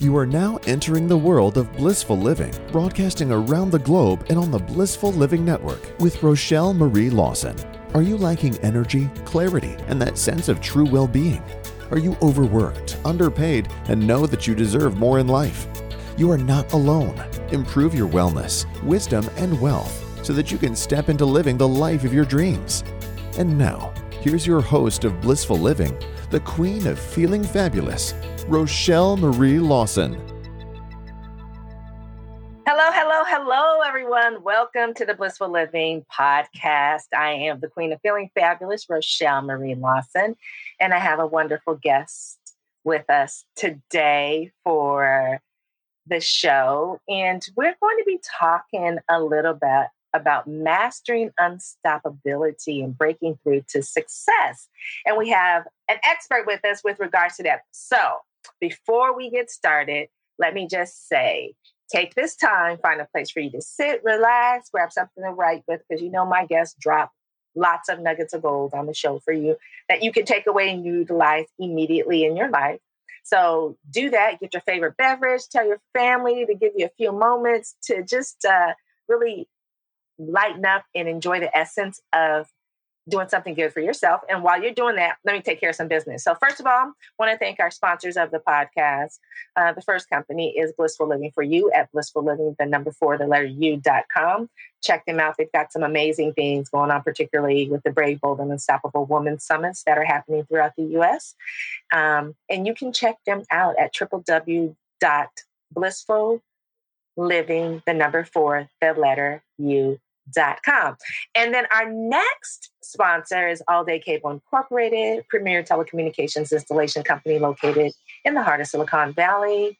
You are now entering the world of blissful living, broadcasting around the globe and on the Blissful Living Network with Rochelle Marie Lawson. Are you lacking energy, clarity, and that sense of true well being? Are you overworked, underpaid, and know that you deserve more in life? You are not alone. Improve your wellness, wisdom, and wealth so that you can step into living the life of your dreams. And now, here's your host of Blissful Living, the queen of feeling fabulous, Rochelle Marie Lawson. Hello, hello, hello, everyone. Welcome to the Blissful Living podcast. I am the queen of feeling fabulous, Rochelle Marie Lawson, and I have a wonderful guest with us today for the show. And we're going to be talking a little bit about mastering unstoppability and breaking through to success. And we have an expert with us with regards to that. So, before we get started, let me just say take this time, find a place for you to sit, relax, grab something to write with, because you know my guests drop lots of nuggets of gold on the show for you that you can take away and utilize immediately in your life. So do that. Get your favorite beverage. Tell your family to give you a few moments to just uh, really lighten up and enjoy the essence of doing something good for yourself. And while you're doing that, let me take care of some business. So, first of all, I want to thank our sponsors of the podcast. Uh, the first company is Blissful Living for You at Blissful Living, the number four, the letter U.com. Check them out. They've got some amazing things going on, particularly with the Brave, Bold, and Unstoppable Women Summits that are happening throughout the U.S. Um, and you can check them out at www.blissfulliving, the number four, the letter U com. And then our next sponsor is All Day Cable Incorporated, premier telecommunications installation company located in the heart of Silicon Valley.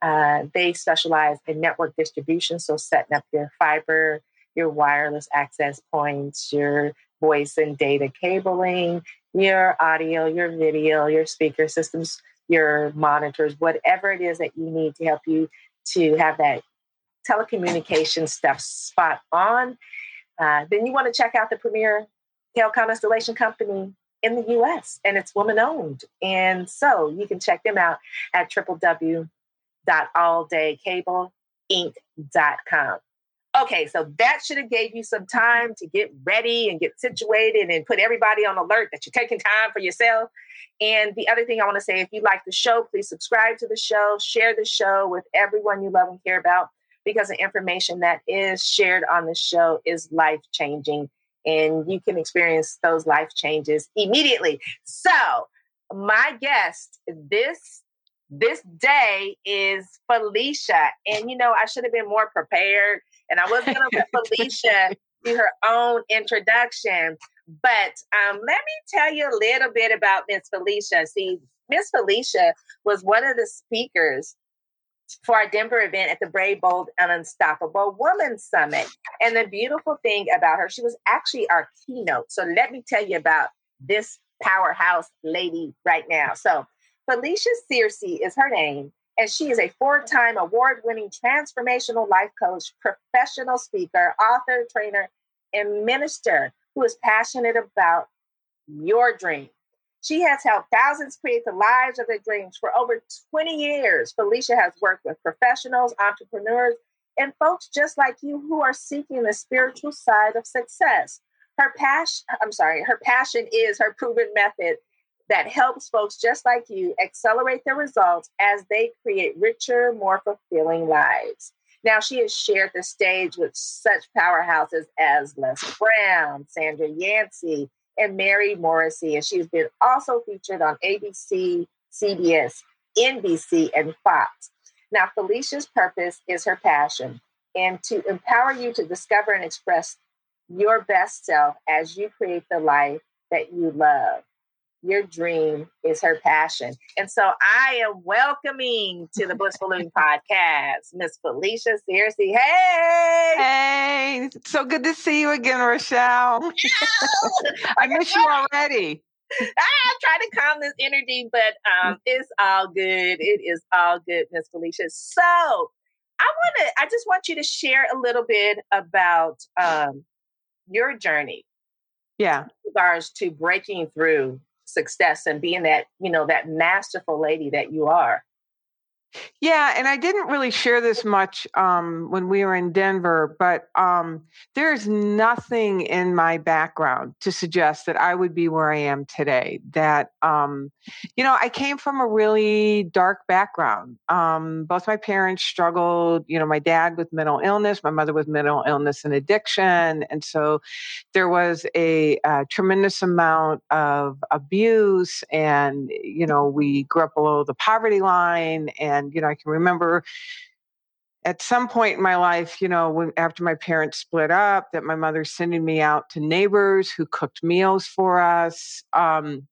Uh, they specialize in network distribution, so setting up your fiber, your wireless access points, your voice and data cabling, your audio, your video, your speaker systems, your monitors, whatever it is that you need to help you to have that telecommunication stuff spot on, uh, then you want to check out the premier telecom installation company in the US, and it's woman owned. And so you can check them out at www.alldaykableInc.com. Okay, so that should have gave you some time to get ready and get situated and put everybody on alert that you're taking time for yourself. And the other thing I want to say, if you like the show, please subscribe to the show, share the show with everyone you love and care about because the information that is shared on the show is life changing and you can experience those life changes immediately. So, my guest this this day is Felicia. And you know, I should have been more prepared and I was going to let Felicia do her own introduction. But um, let me tell you a little bit about Miss Felicia. See, Miss Felicia was one of the speakers for our Denver event at the Brave, Bold, and Unstoppable Woman Summit. And the beautiful thing about her, she was actually our keynote. So let me tell you about this powerhouse lady right now. So Felicia Searcy is her name, and she is a four time award winning transformational life coach, professional speaker, author, trainer, and minister who is passionate about your dream she has helped thousands create the lives of their dreams for over 20 years. Felicia has worked with professionals, entrepreneurs, and folks just like you who are seeking the spiritual side of success. Her passion, I'm sorry, her passion is her proven method that helps folks just like you accelerate their results as they create richer, more fulfilling lives. Now, she has shared the stage with such powerhouses as Les Brown, Sandra Yancey, and Mary Morrissey, and she's been also featured on ABC, CBS, NBC, and Fox. Now, Felicia's purpose is her passion, and to empower you to discover and express your best self as you create the life that you love your dream is her passion. And so I am welcoming to the Blissful Living podcast, Miss Felicia Searcy. Hey! Hey, so good to see you again, Rochelle. I miss you already. I'm trying to calm this energy, but um, it's all good. It is all good, Miss Felicia. So I want to, I just want you to share a little bit about um, your journey. Yeah. regards to breaking through success and being that you know that masterful lady that you are Yeah, and I didn't really share this much um, when we were in Denver, but um, there's nothing in my background to suggest that I would be where I am today. That, um, you know, I came from a really dark background. Um, both my parents struggled, you know, my dad with mental illness, my mother with mental illness and addiction. And so there was a, a tremendous amount of abuse, and, you know, we grew up below the poverty line. And, you know, I can remember at some point in my life, you know, when after my parents split up, that my mother sending me out to neighbors who cooked meals for us. Um,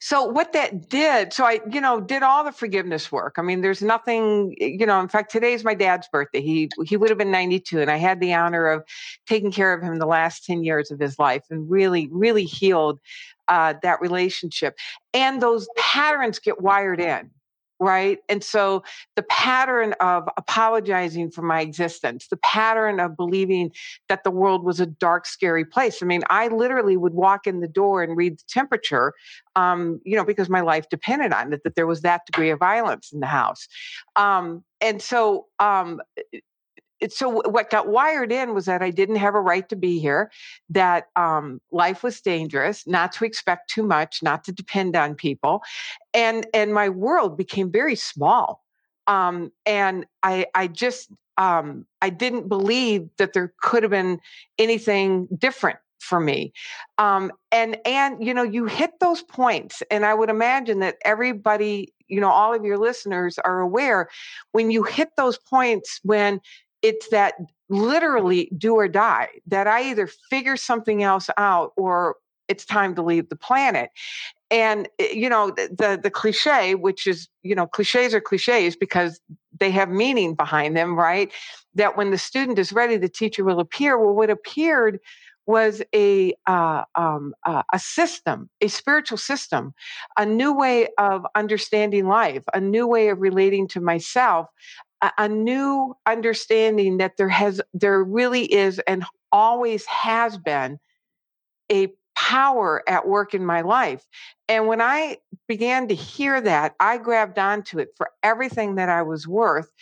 so what that did, so I, you know, did all the forgiveness work. I mean, there's nothing, you know. In fact, today's my dad's birthday. He he would have been 92, and I had the honor of taking care of him the last 10 years of his life, and really, really healed uh, that relationship. And those patterns get wired in right? And so the pattern of apologizing for my existence, the pattern of believing that the world was a dark, scary place. I mean, I literally would walk in the door and read the temperature, um, you know, because my life depended on it, that there was that degree of violence in the house. Um, and so um, so what got wired in was that I didn't have a right to be here, that um, life was dangerous, not to expect too much, not to depend on people, and and my world became very small. Um, and I I just um, I didn't believe that there could have been anything different for me um, and and you know you hit those points and i would imagine that everybody you know all of your listeners are aware when you hit those points when it's that literally do or die that I either figure something else out or it's time to leave the planet. And eh, you know the, the cliche, which is you know cliches are cliches because they have meaning behind them, right? That when the student is ready, the teacher will appear. Well, what appeared was a uh, um, uh, a system, a spiritual system, a new way of understanding life, a new way of relating to myself, a, new understanding that there has there really is and always has been a power at work in my life. And when I began to hear that, I grabbed onto it for everything that I was worth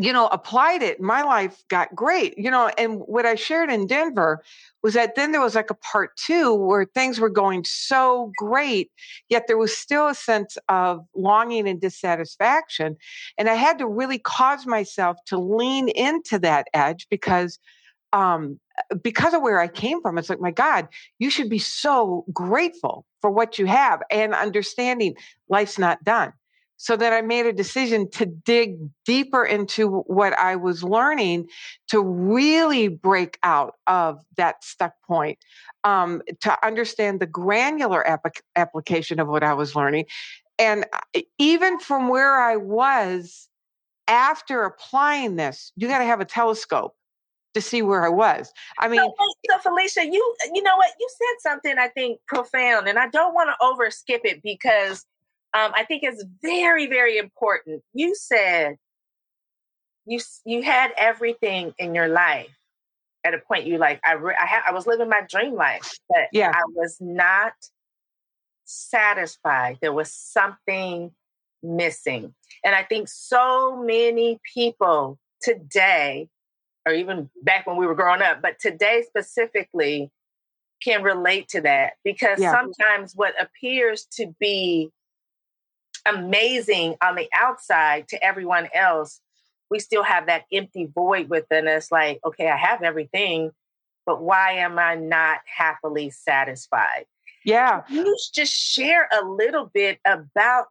you know, applied it, my life got great. You know, and what I shared in Denver was that then there was like a part two where things were going so great, yet there was still a sense of longing and dissatisfaction. And I had to really cause myself to lean into that edge because um because of where I came from, it's like, my God, you should be so grateful for what you have and understanding life's not done so that I made a decision to dig deeper into what I was learning to really break out of that stuck point, um, to understand the granular ap- application of what I was learning. And even from where I was after applying this, you got to have a telescope to see where I was. I mean, so, so, Felicia, you you know what? You said something I think profound, and I don't want to overskip it because um, I think is very, very important. You said you you had everything in your life at a point. You like I re- I, ha- I was living my dream life, but yeah. I was not satisfied. There was something missing, and I think so many people today, or even back when we were growing up, but today specifically, can relate to that because yeah. sometimes what appears to be amazing on the outside to everyone else, we still have that empty void within us like, okay, I have everything, but why am I not happily satisfied? Yeah. Can you just share a little bit about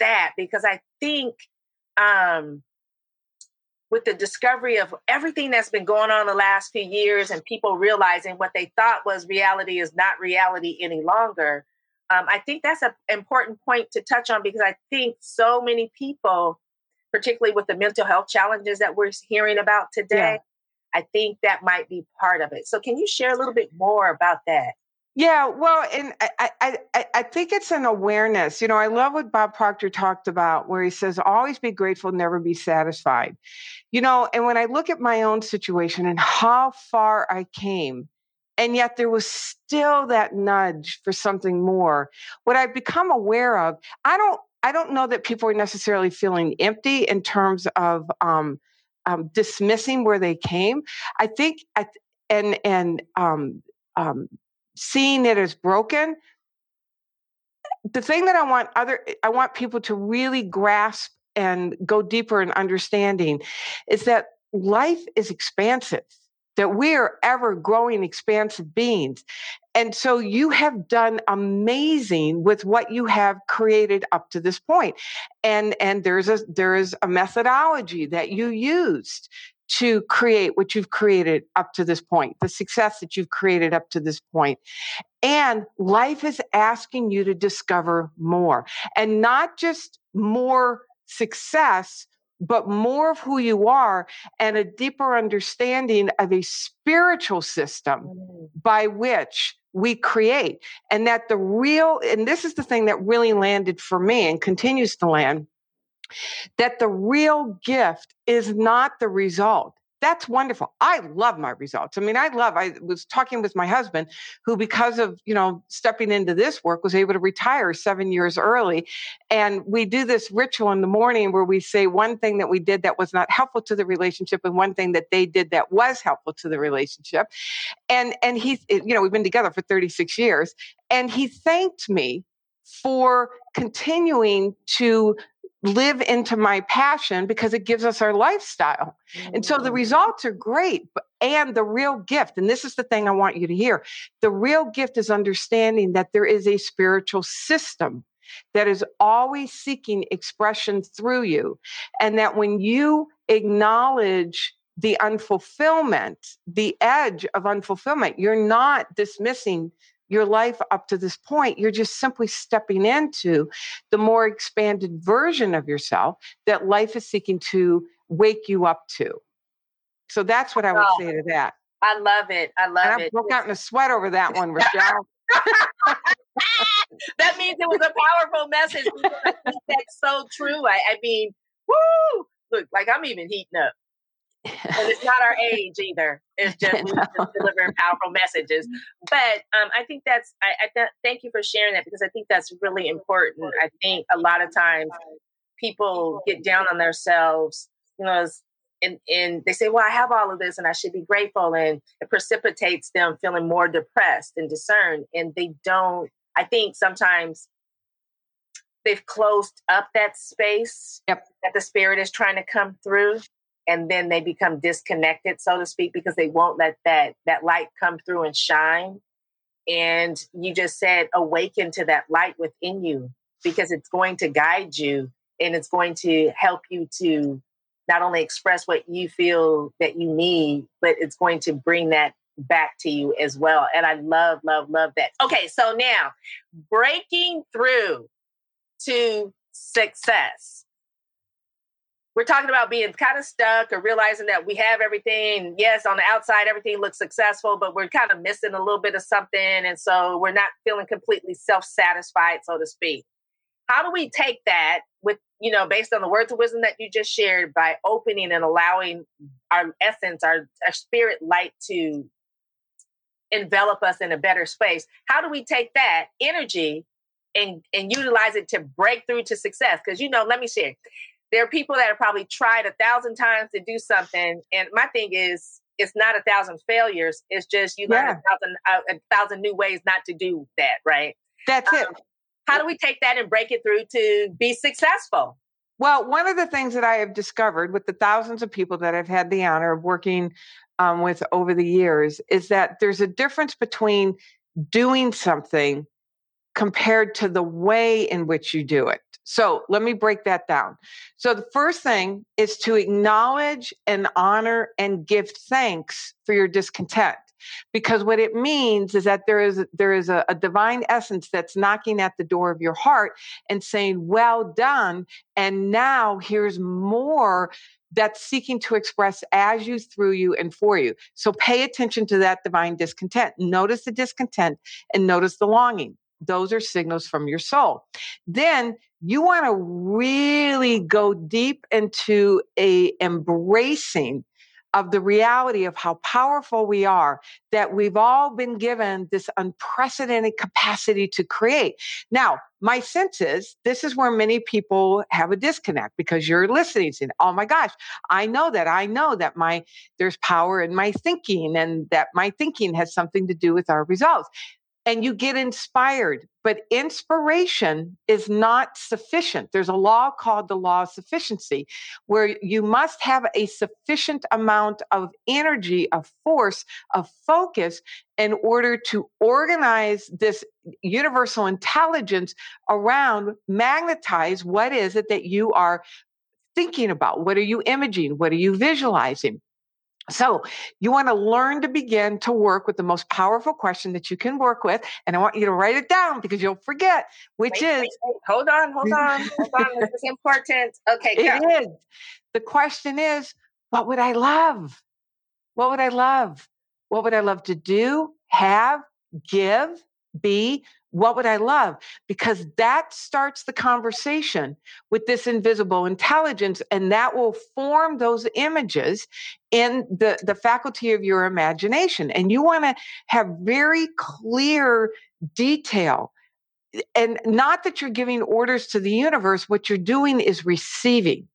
that? Because I think um, with the discovery of everything that's been going on the last few years and people realizing what they thought was reality is not reality any longer, um, I think that's an important point to touch on because I think so many people, particularly with the mental health challenges that we're hearing about today, yeah. I think that might be part of it. So, can you share a little bit more about that? Yeah, well, and I, I, I, I think it's an awareness. You know, I love what Bob Proctor talked about, where he says, always be grateful, never be satisfied. You know, and when I look at my own situation and how far I came, and yet there was still that nudge for something more. What I've become aware of, I don't I don't know that people are necessarily feeling empty in terms of um, um, dismissing where they came. I think, I, and and um, um, seeing it as broken. The thing that I want other, I want people to really grasp and go deeper in understanding is that life is expansive that we are ever growing, expansive beings. And so you have done amazing with what you have created up to this point. And, and there's a, there is a methodology that you used to create what you've created up to this point, the success that you've created up to this point. And life is asking you to discover more and not just more success, but more of who you are and a deeper understanding of a spiritual system mm. by which we create. And that the real, and this is the thing that really landed for me and continues to land, that the real gift is not the result that's wonderful. I love my results. I mean, I love, I was talking with my husband who, because of, you know, stepping into this work was able to retire seven years early. And we do this ritual in the morning where we say one thing that we did that was not helpful to the relationship and one thing that they did that was helpful to the relationship. And, and he's, you know, we've been together for 36 years and he thanked me for continuing to live into my passion because it gives us our lifestyle. Mm-hmm. And so the mm. results are great. But, and the real gift, and this is the thing I want you to hear the real gift is understanding that there is a spiritual system that is always seeking expression through you. And that when you acknowledge the unfulfillment, the edge of unfulfillment, you're not dismissing your life up to this point, you're just simply stepping into the more expanded version of yourself that life is seeking to wake you up to. So that's what I would oh, say to that. I love it. I love and it. I broke out in a sweat over that one, Rochelle. that means it was a powerful message. That's so true. I, I mean, woo! Look, like I'm even heating up and it's not our age either. It's just, just delivering powerful messages. But um, I think that's. I, I th- thank you for sharing that because I think that's really important. I think a lot of times people get down on themselves, you know, and and they say, "Well, I have all of this, and I should be grateful," and it precipitates them feeling more depressed and discerned, and they don't. I think sometimes they've closed up that space yep. that the spirit is trying to come through and then they become disconnected so to speak because they won't let that that light come through and shine. And you just said awaken to that light within you because it's going to guide you and it's going to help you to not only express what you feel that you need but it's going to bring that back to you as well. And i love love love that. Okay so now breaking through to success we're talking about being kind of stuck or realizing that we have everything. Yes, on the outside, everything looks successful, but we're kind of missing a little bit of something. And so we're not feeling completely self satisfied, so to speak. How do we take that with, you know, based on the words of wisdom that you just shared by opening and allowing our essence, our, our spirit light to envelop us in a better space? How do we take that energy and, and utilize it to break through to success? Because, you know, let me share there are people that have probably tried a thousand times to do something. And my thing is, it's not a thousand failures. It's just you learn yeah. a thousand uh, a thousand new ways not to do that. Right. That's um, it. How do we take that and break it through to be successful? Well, one of the things that I have discovered with the thousands of people that I've had the honor of working um, with over the years is that there's a difference between doing something compared to the way in which you do it. So let me break that down. So the first thing is to acknowledge and honor and give thanks for your discontent. Because what it means is that there is there is a, a divine essence that's knocking at the door of your heart and saying, "Well done." And now here's more that's seeking to express as you, through you, and for you. So pay attention to that divine discontent. Notice the discontent and notice the longing. Those are signals from your soul. Then you want to really go deep into a embracing of the reality of how powerful we are, that we've all been given this unprecedented capacity to create. Now, my sense is this is where many people have a disconnect because you're listening to, oh my gosh, I know that. I know that my there's power in my thinking and that my thinking has something to do with our results and you get inspired. But inspiration is not sufficient. There's a law called the law of sufficiency, where you must have a sufficient amount of energy, of force, of focus in order to organize this universal intelligence around, magnetize what is it that you are thinking about? What are you imaging? What are you visualizing? So, you want to learn to begin to work with the most powerful question that you can work with. And I want you to write it down because you'll forget, which wait, is wait, wait. hold on, hold on, hold on. This is important. Okay, go. it is. The question is, what would I love? What would I love? What would I love to do, have, give, be? What would I love? Because that starts the conversation with this invisible intelligence, and that will form those images in the, the faculty of your imagination. And you want to have very clear detail. And not that you're giving orders to the universe, what you're doing is receiving.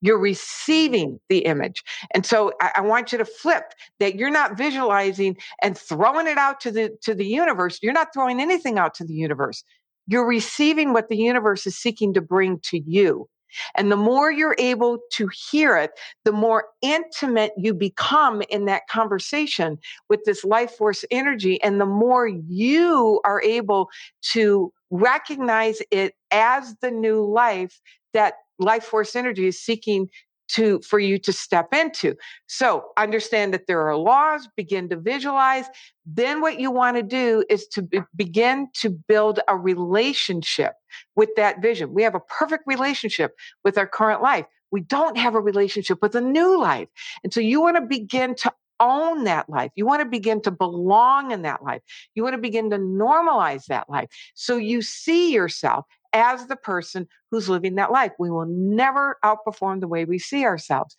You're receiving the image. And so I, I, want you to flip that you're not visualizing and throwing it out to the to the universe. You're not throwing anything out to the universe. You're receiving what the universe is seeking to bring to you. And the more you're able to hear it, the more intimate you become in that conversation with this life force energy. And the more you are able to recognize it as the new life that life force energy is seeking to for you to step into so understand that there are laws begin to visualize then what you want to do is to be, begin to build a relationship with that vision we have a perfect relationship with our current life we don't have a relationship with a new life and so you want to begin to own that life. You want to begin to belong in that life. You want to begin to normalize that life. So you see yourself as the person who's living that life. We will never outperform the way we see ourselves.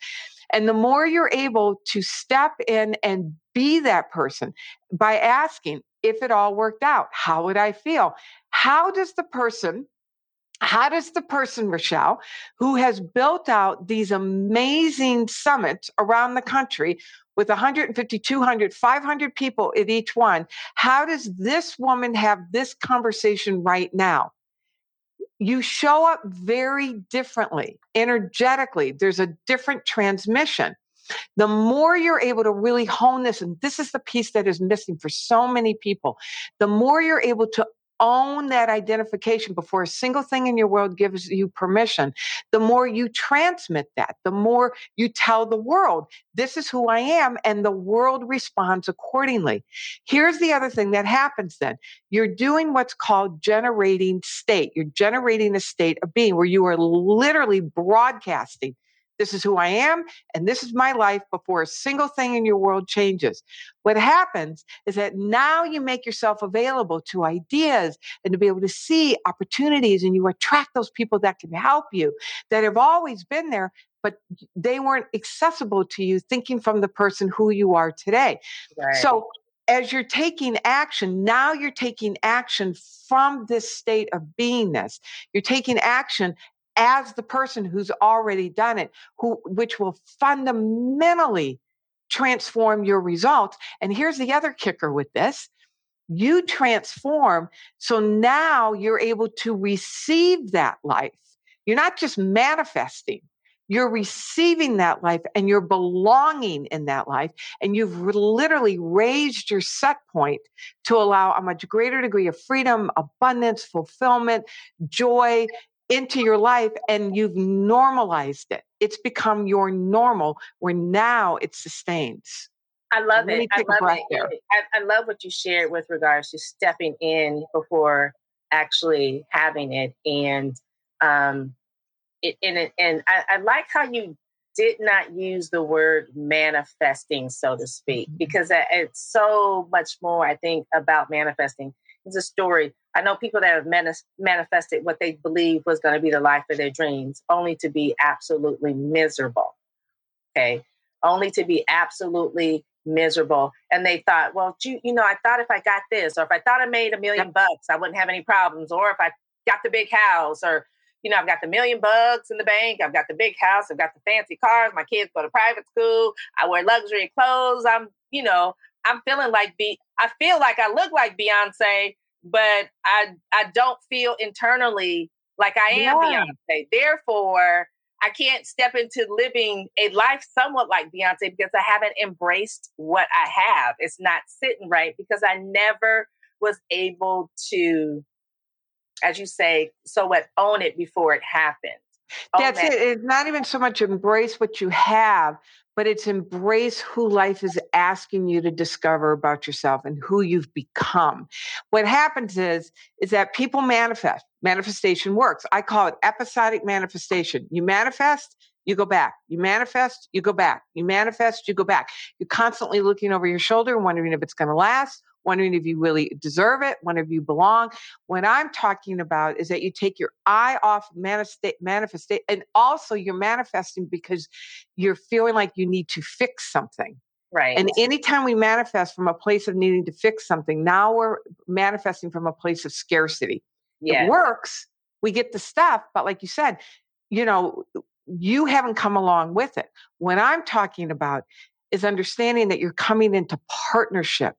And the more you're able to step in and be that person by asking, if it all worked out, how would I feel? How does the person how does the person, Rochelle, who has built out these amazing summits around the country with 150, 200, 500 people at each one, how does this woman have this conversation right now? You show up very differently energetically. There's a different transmission. The more you're able to really hone this, and this is the piece that is missing for so many people, the more you're able to own that identification before a single thing in your world gives you permission, the more you transmit that, the more you tell the world, this is who I am, and the world responds accordingly. Here's the other thing that happens then you're doing what's called generating state. You're generating a state of being where you are literally broadcasting this is who I am, and this is my life before a single thing in your world changes. What happens is that now you make yourself available to ideas and to be able to see opportunities, and you attract those people that can help you that have always been there, but they weren't accessible to you thinking from the person who you are today. Right. So as you're taking action, now you're taking action from this state of beingness. You're taking action as the person who's already done it, who which will fundamentally transform your results. And here's the other kicker with this. You transform. So now you're able to receive that life. You're not just manifesting, you're receiving that life and you're belonging in that life. And you've literally raised your set point to allow a much greater degree of freedom, abundance, fulfillment, joy, into your life and you've normalized it. It's become your normal where now it sustains. I love it. I love it. I, I, love what you shared with regards to stepping in before actually having it. And um it, and it, and I, I like how you did not use the word manifesting, so to speak, mm-hmm. because it's so much more, I think, about manifesting. It's a story. I know people that have manis- manifested what they believe was going to be the life of their dreams, only to be absolutely miserable. Okay. only to be absolutely miserable. And they thought, well, you, you know, I thought if I got this, or if I thought I made a million bucks, I wouldn't have any problems. Or if I got the big house, or, you know, I've got the million bucks in the bank, I've got the big house, I've got the fancy cars, my kids go to private school, I wear luxury clothes, I'm, you know, I'm feeling like be I feel like I look like Beyonce, but I I don't feel internally like I am yeah. Beyonce. Therefore, I can't step into living a life somewhat like Beyonce because I haven't embraced what I have. It's not sitting right because I never was able to, as you say, so what own it before it happened. That's it. It's not even so much embrace what you have, but it's embrace who life is asking you to discover about yourself and who you've become. What happens is is that people manifest. Manifestation works. I call it episodic manifestation. You manifest, you go back. You manifest, you go back. You manifest, you go back. You're constantly looking over your shoulder, wondering if it's going to last, wondering if you really deserve it, wondering if you belong. What I'm talking about is that you take your eye off manifest, manifest and also you're manifesting because you're feeling like you need to fix something. Right. And anytime we manifest from a place of needing to fix something, now we're manifesting from a place of scarcity. Yes. It works. We get the stuff, but like you said, you know, you haven't come along with it. What I'm talking about is understanding that you're coming into partnership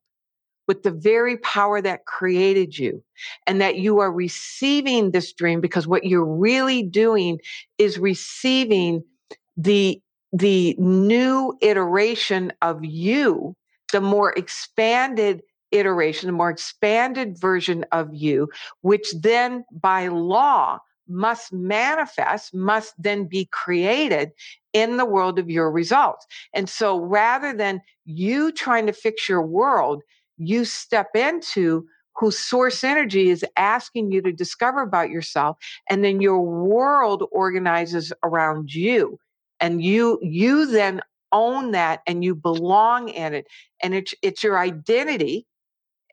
with the very power that created you and that you are receiving this dream because what you're really doing is receiving the the new iteration of you the more expanded iteration the more expanded version of you which then by law must manifest must then be created in the world of your results. And so rather than you trying to fix your world you step into whose source energy is asking you to discover about yourself and then your world organizes around you and you you then own that and you belong in it and it's it's your identity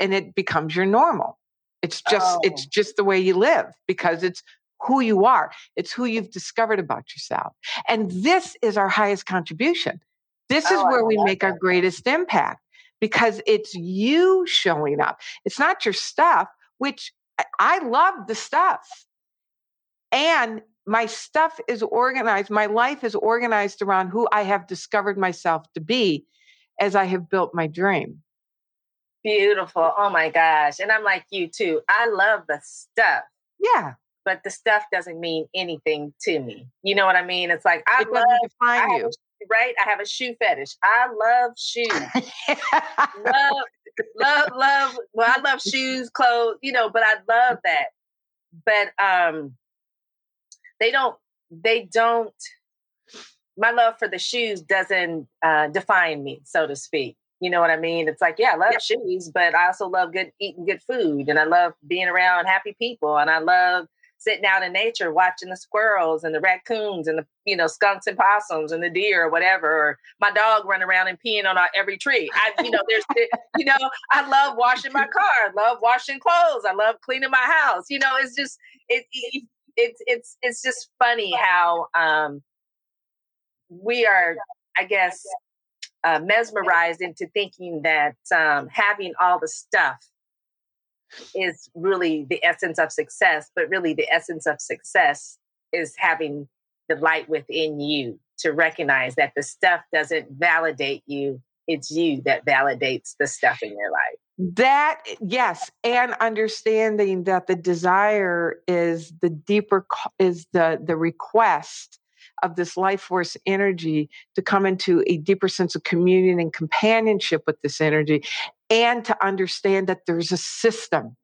and it becomes your normal. It's just oh. it's just the way you live because it's who you are. It's who you've discovered about yourself. And this is our highest contribution. This oh, is where we make that. our greatest impact because it's you showing up. It's not your stuff, which I love the stuff. And my stuff is organized, my life is organized around who I have discovered myself to be as I have built my dream. Beautiful. Oh my gosh. And I'm like you too. I love the stuff. Yeah. But the stuff doesn't mean anything to me. You know what I mean? It's like I it love define I you right? I have a shoe fetish. I love shoes. love, love, love. Well, I love shoes, clothes, you know, but I love that. But um they don't they don't my love for the shoes doesn't uh, define me, so to speak. You know what I mean? It's like, yeah, I love shoes, but I also love good eating good food and I love being around happy people and I love sitting out in nature watching the squirrels and the raccoons and the you know skunks and possums and the deer or whatever or my dog running around and peeing on every tree. I you know there's you know i love washing my car i love washing clothes i love cleaning my house you know it's just it, it it's it's it's just funny how um we are i guess uh, mesmerized into thinking that um, having all the stuff is really the essence of success, but really the essence of success is having the light within you to recognize that the stuff doesn't validate you. It's you that validates the stuff in your life. That, eh, yes, and understanding that the desire is the deeper, is the, the request of this life force energy to come into a deeper sense of communion and companionship with this energy and to understand that there's a system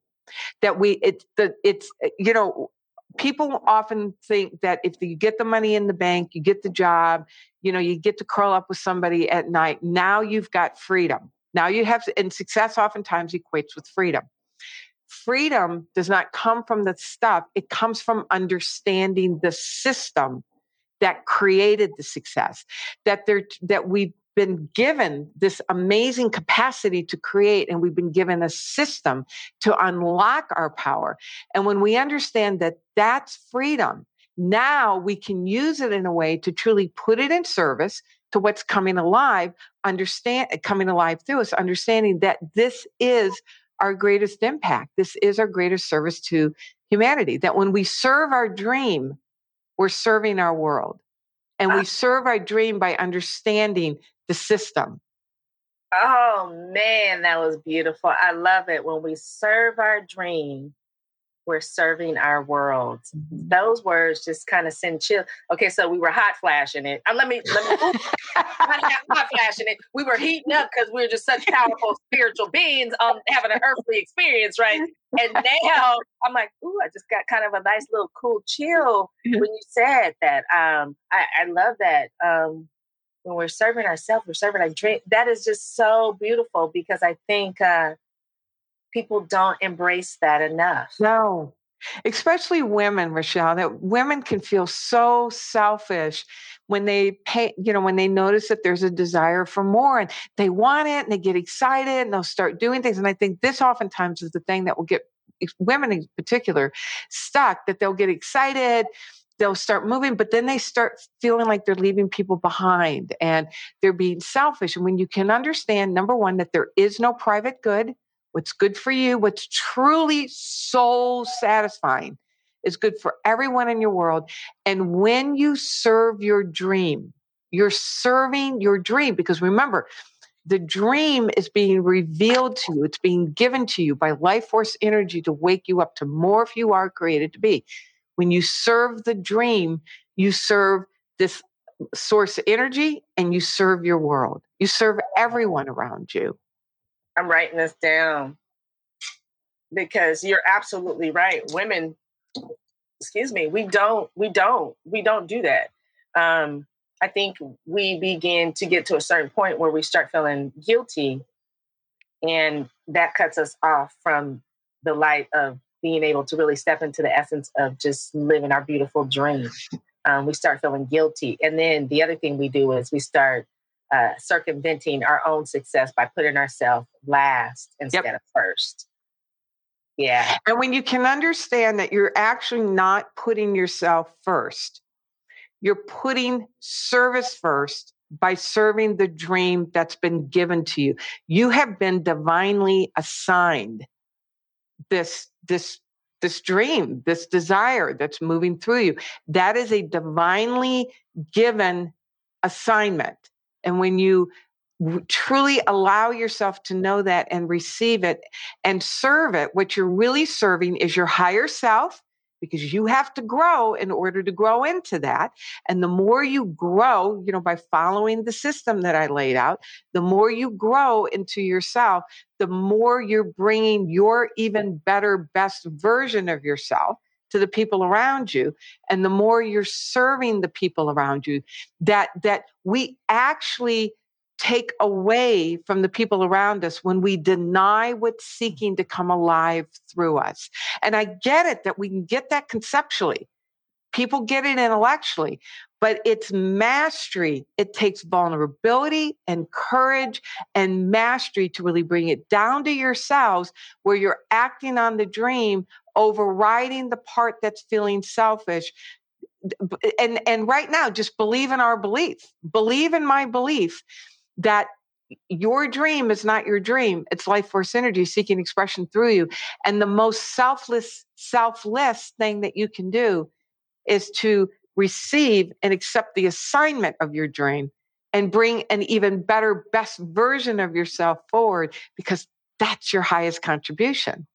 that we it's the it's eh, you know people often think that if you get the money in the bank you get the job you know you get to curl up with somebody at night now you've got freedom. Now you have and success oftentimes equates with freedom. Freedom does not come from the stuff it comes from understanding the system that created the success that there that we've been given this amazing capacity to create and we've been given a system to unlock our power and when we understand that that's freedom now we can use it in a way to truly put it in service to what's coming alive, understand coming alive through us, understanding that this is our greatest impact. This is our greatest service to humanity. That when we serve our dream, we're serving our world. And we ah. serve our dream by understanding the system. Oh man, that was beautiful. I love it. When we serve our dream, we're serving our world. Mm-hmm. Those words just kind of send chill. Okay, so we were hot flashing it. Uh, let me let me hot flashing it. We were heating up because we are just such powerful spiritual beings um having an earthly experience, right? And now I'm like, ooh, I just got kind of a nice little cool chill when you said that. Um, I, I love that. Um, when we're serving ourselves, we're serving our dream. That is just so beautiful because I think uh people don't embrace that enough. No, especially women, Rochelle, that women can feel so selfish when they pay, you know, when they notice that there's a desire for more and they want it and they get excited and they'll start doing things. And I think this oftentimes is the thing that will get women in particular stuck, that they'll get excited they'll start moving, but then they start feeling like they're leaving people behind and they're being selfish. And when you can understand, number one, that there is no private good, what's good for you, what's truly soul satisfying is good for everyone in your world. And when you serve your dream, you're serving your dream because remember, the dream is being revealed to you. It's being given to you by life force energy to wake you up to more if you are created to be. When you serve the dream, you serve this source energy and you serve your world. You serve everyone around you. I'm writing this down because you're absolutely right. Women, excuse me, we don't, we don't, we don't do that. Um, I think we begin to get to a certain point where we start feeling guilty, and that cuts us off from the light of being able to really step into the essence of just living our beautiful dream. Um, we start feeling guilty. And then the other thing we do is we start uh, circumventing our own success by putting ourselves last instead yep. of first. Yeah. And when you can understand that you're actually not putting yourself first, you're putting service first by serving the dream that's been given to you. You have been divinely assigned this, this, this dream, this desire that's moving through you. That is a divinely given assignment. And when you truly allow yourself to know that and receive it and serve it, what you're really serving is your higher self because you have to grow in order to grow into that. And the more you grow, you know, by following the system that I laid out, the more you grow into yourself, the more you're bringing your even better, best version of yourself to the people around you and the more you're serving the people around you that that we actually take away from the people around us when we deny what's mm. seeking to come alive through us. And i get it that we can get that conceptually. People get it intellectually but it's mastery. It takes vulnerability and courage and mastery to really bring it down to yourselves where you're acting on the dream overriding the part that's feeling selfish. And and right now just believe in our belief. Believe in my belief that your dream is not your dream. It's life force energy seeking expression through you. And the most selfless selfless thing that you can do is to receive and accept the assignment of your dream and bring an even better best version of yourself forward because that's your highest contribution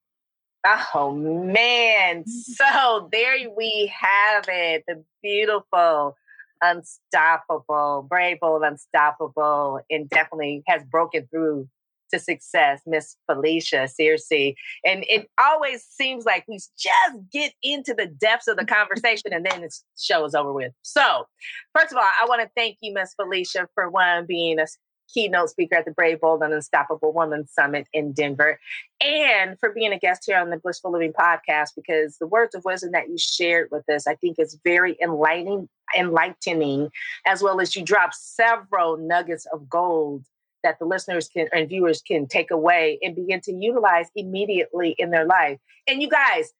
Oh man. So there we have it. The beautiful, unstoppable, brave, unstoppable, and definitely has broken through to success, Miss Felicia Searcy. And it always seems like we just get into the depths of the conversation and then the show is over with. So, first of all, I want to thank you, Miss Felicia, for one being a keynote speaker at the Brave, Bold, and Unstoppable Woman Summit in Denver, and for being a guest here on the Blissful Living podcast. Because the words of wisdom that you shared with us, I think, is very enlightening, enlightening, as well as you dropped several nuggets of gold that the listeners can and viewers can take away and begin to utilize immediately in their life. And you guys,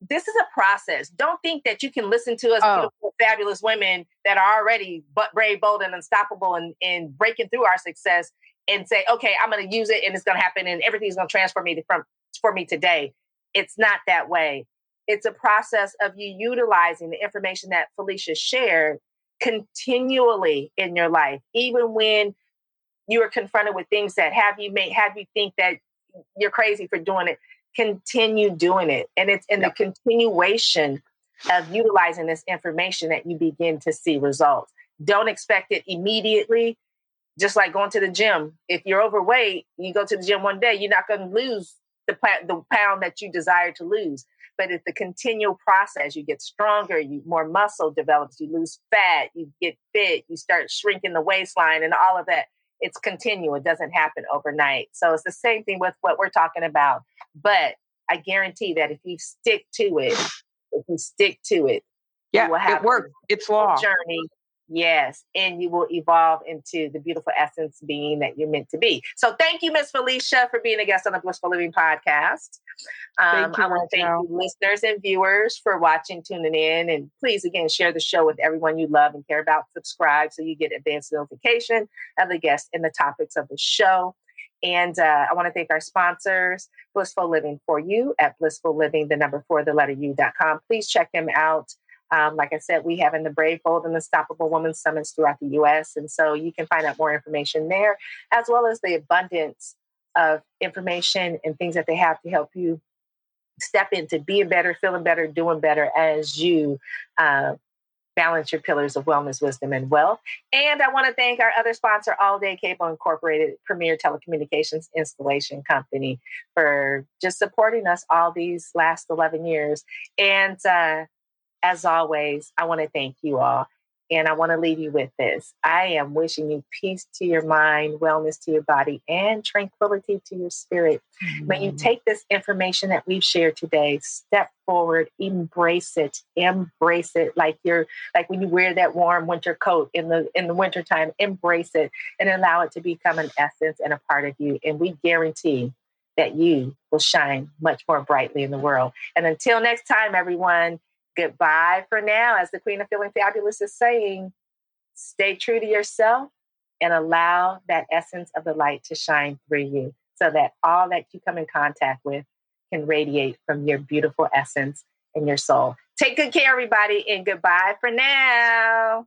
this is a process. Don't think that you can listen to us oh. beautiful, fabulous women that are already but brave, bold, and unstoppable and, and breaking through our success and say, okay, I'm going to use it and it's going to happen and everything's going to transform me to, from for me today. It's not that way. It's a process of you utilizing the information that Felicia shared continually in your life, even when you are confronted with things that have you made have you think that you're crazy for doing it continue doing it. And it's in yep. the continuation of utilizing this information that you begin to see results. Don't expect it immediately. Just like going to the gym. If you're overweight, you go to the gym one day, you're not going to lose the, the pound that you desire to lose. But it's the continual process. You get stronger, you more muscle develops, you lose fat, you get fit, you start shrinking the waistline and all of that it's continual. It doesn't happen overnight. So it's the same thing with what we're talking about. But I guarantee that if you stick to it, if you stick to it, yeah, it works. It's law journey. Yes, and you will evolve into the beautiful essence being that you're meant to be. So thank you, Miss Felicia, for being a guest on the Blissful Living podcast. Um, I want to thank you, listeners and viewers, for watching, tuning in, and please again share the show with everyone you love and care about. Subscribe so you get advanced notification of the guests and the topics of the show. And uh, I want to thank our sponsors, Blissful Living for You at Blissful Living, the number four, the letter U.com. Please check them out. Um, like I said, we have in the Brave, Bold, and Unstoppable Women Summits throughout the US. And so you can find out more information there, as well as the abundance of information and things that they have to help you step into being better, feeling better, doing better as you uh, balance your pillars of wellness, wisdom, and wealth. And I want to thank our other sponsor, All Day Cable Incorporated, premier telecommunications installation company, for just supporting us all these last 11 years. And uh, as always, I want to thank you all. And I want to leave you with this. I am wishing you peace to your mind, wellness to your body, and tranquility to your spirit. Mm-hmm. May you take this information that we've shared today, step forward, embrace it, embrace it like you're like when you wear that warm winter coat in the in the wintertime, embrace it and allow it to become an essence and a part of you. And we guarantee that you will shine much more brightly in the world. And until next time, everyone, goodbye for now. As the Queen of Feeling Fabulous is saying, stay true to yourself and allow that essence of the light to shine through you so that all that you come in contact with can radiate from your beautiful essence and your soul. Take good care, everybody, and goodbye for now.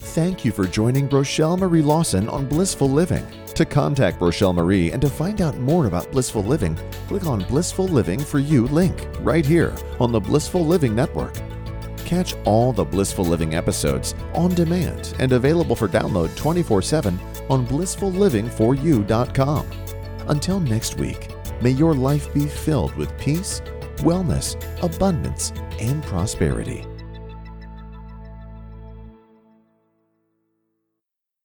Thank you for joining Rochel Marie Lawson on Blissful Living. To contact Rochel Marie and to find out more about Blissful Living, click on Blissful Living for You link right here on the Blissful Living Network. Catch all the Blissful Living episodes on demand and available for download 24 7 on blissfullivingforyou.com. Until next week, may your life be filled with peace, wellness, abundance, and prosperity.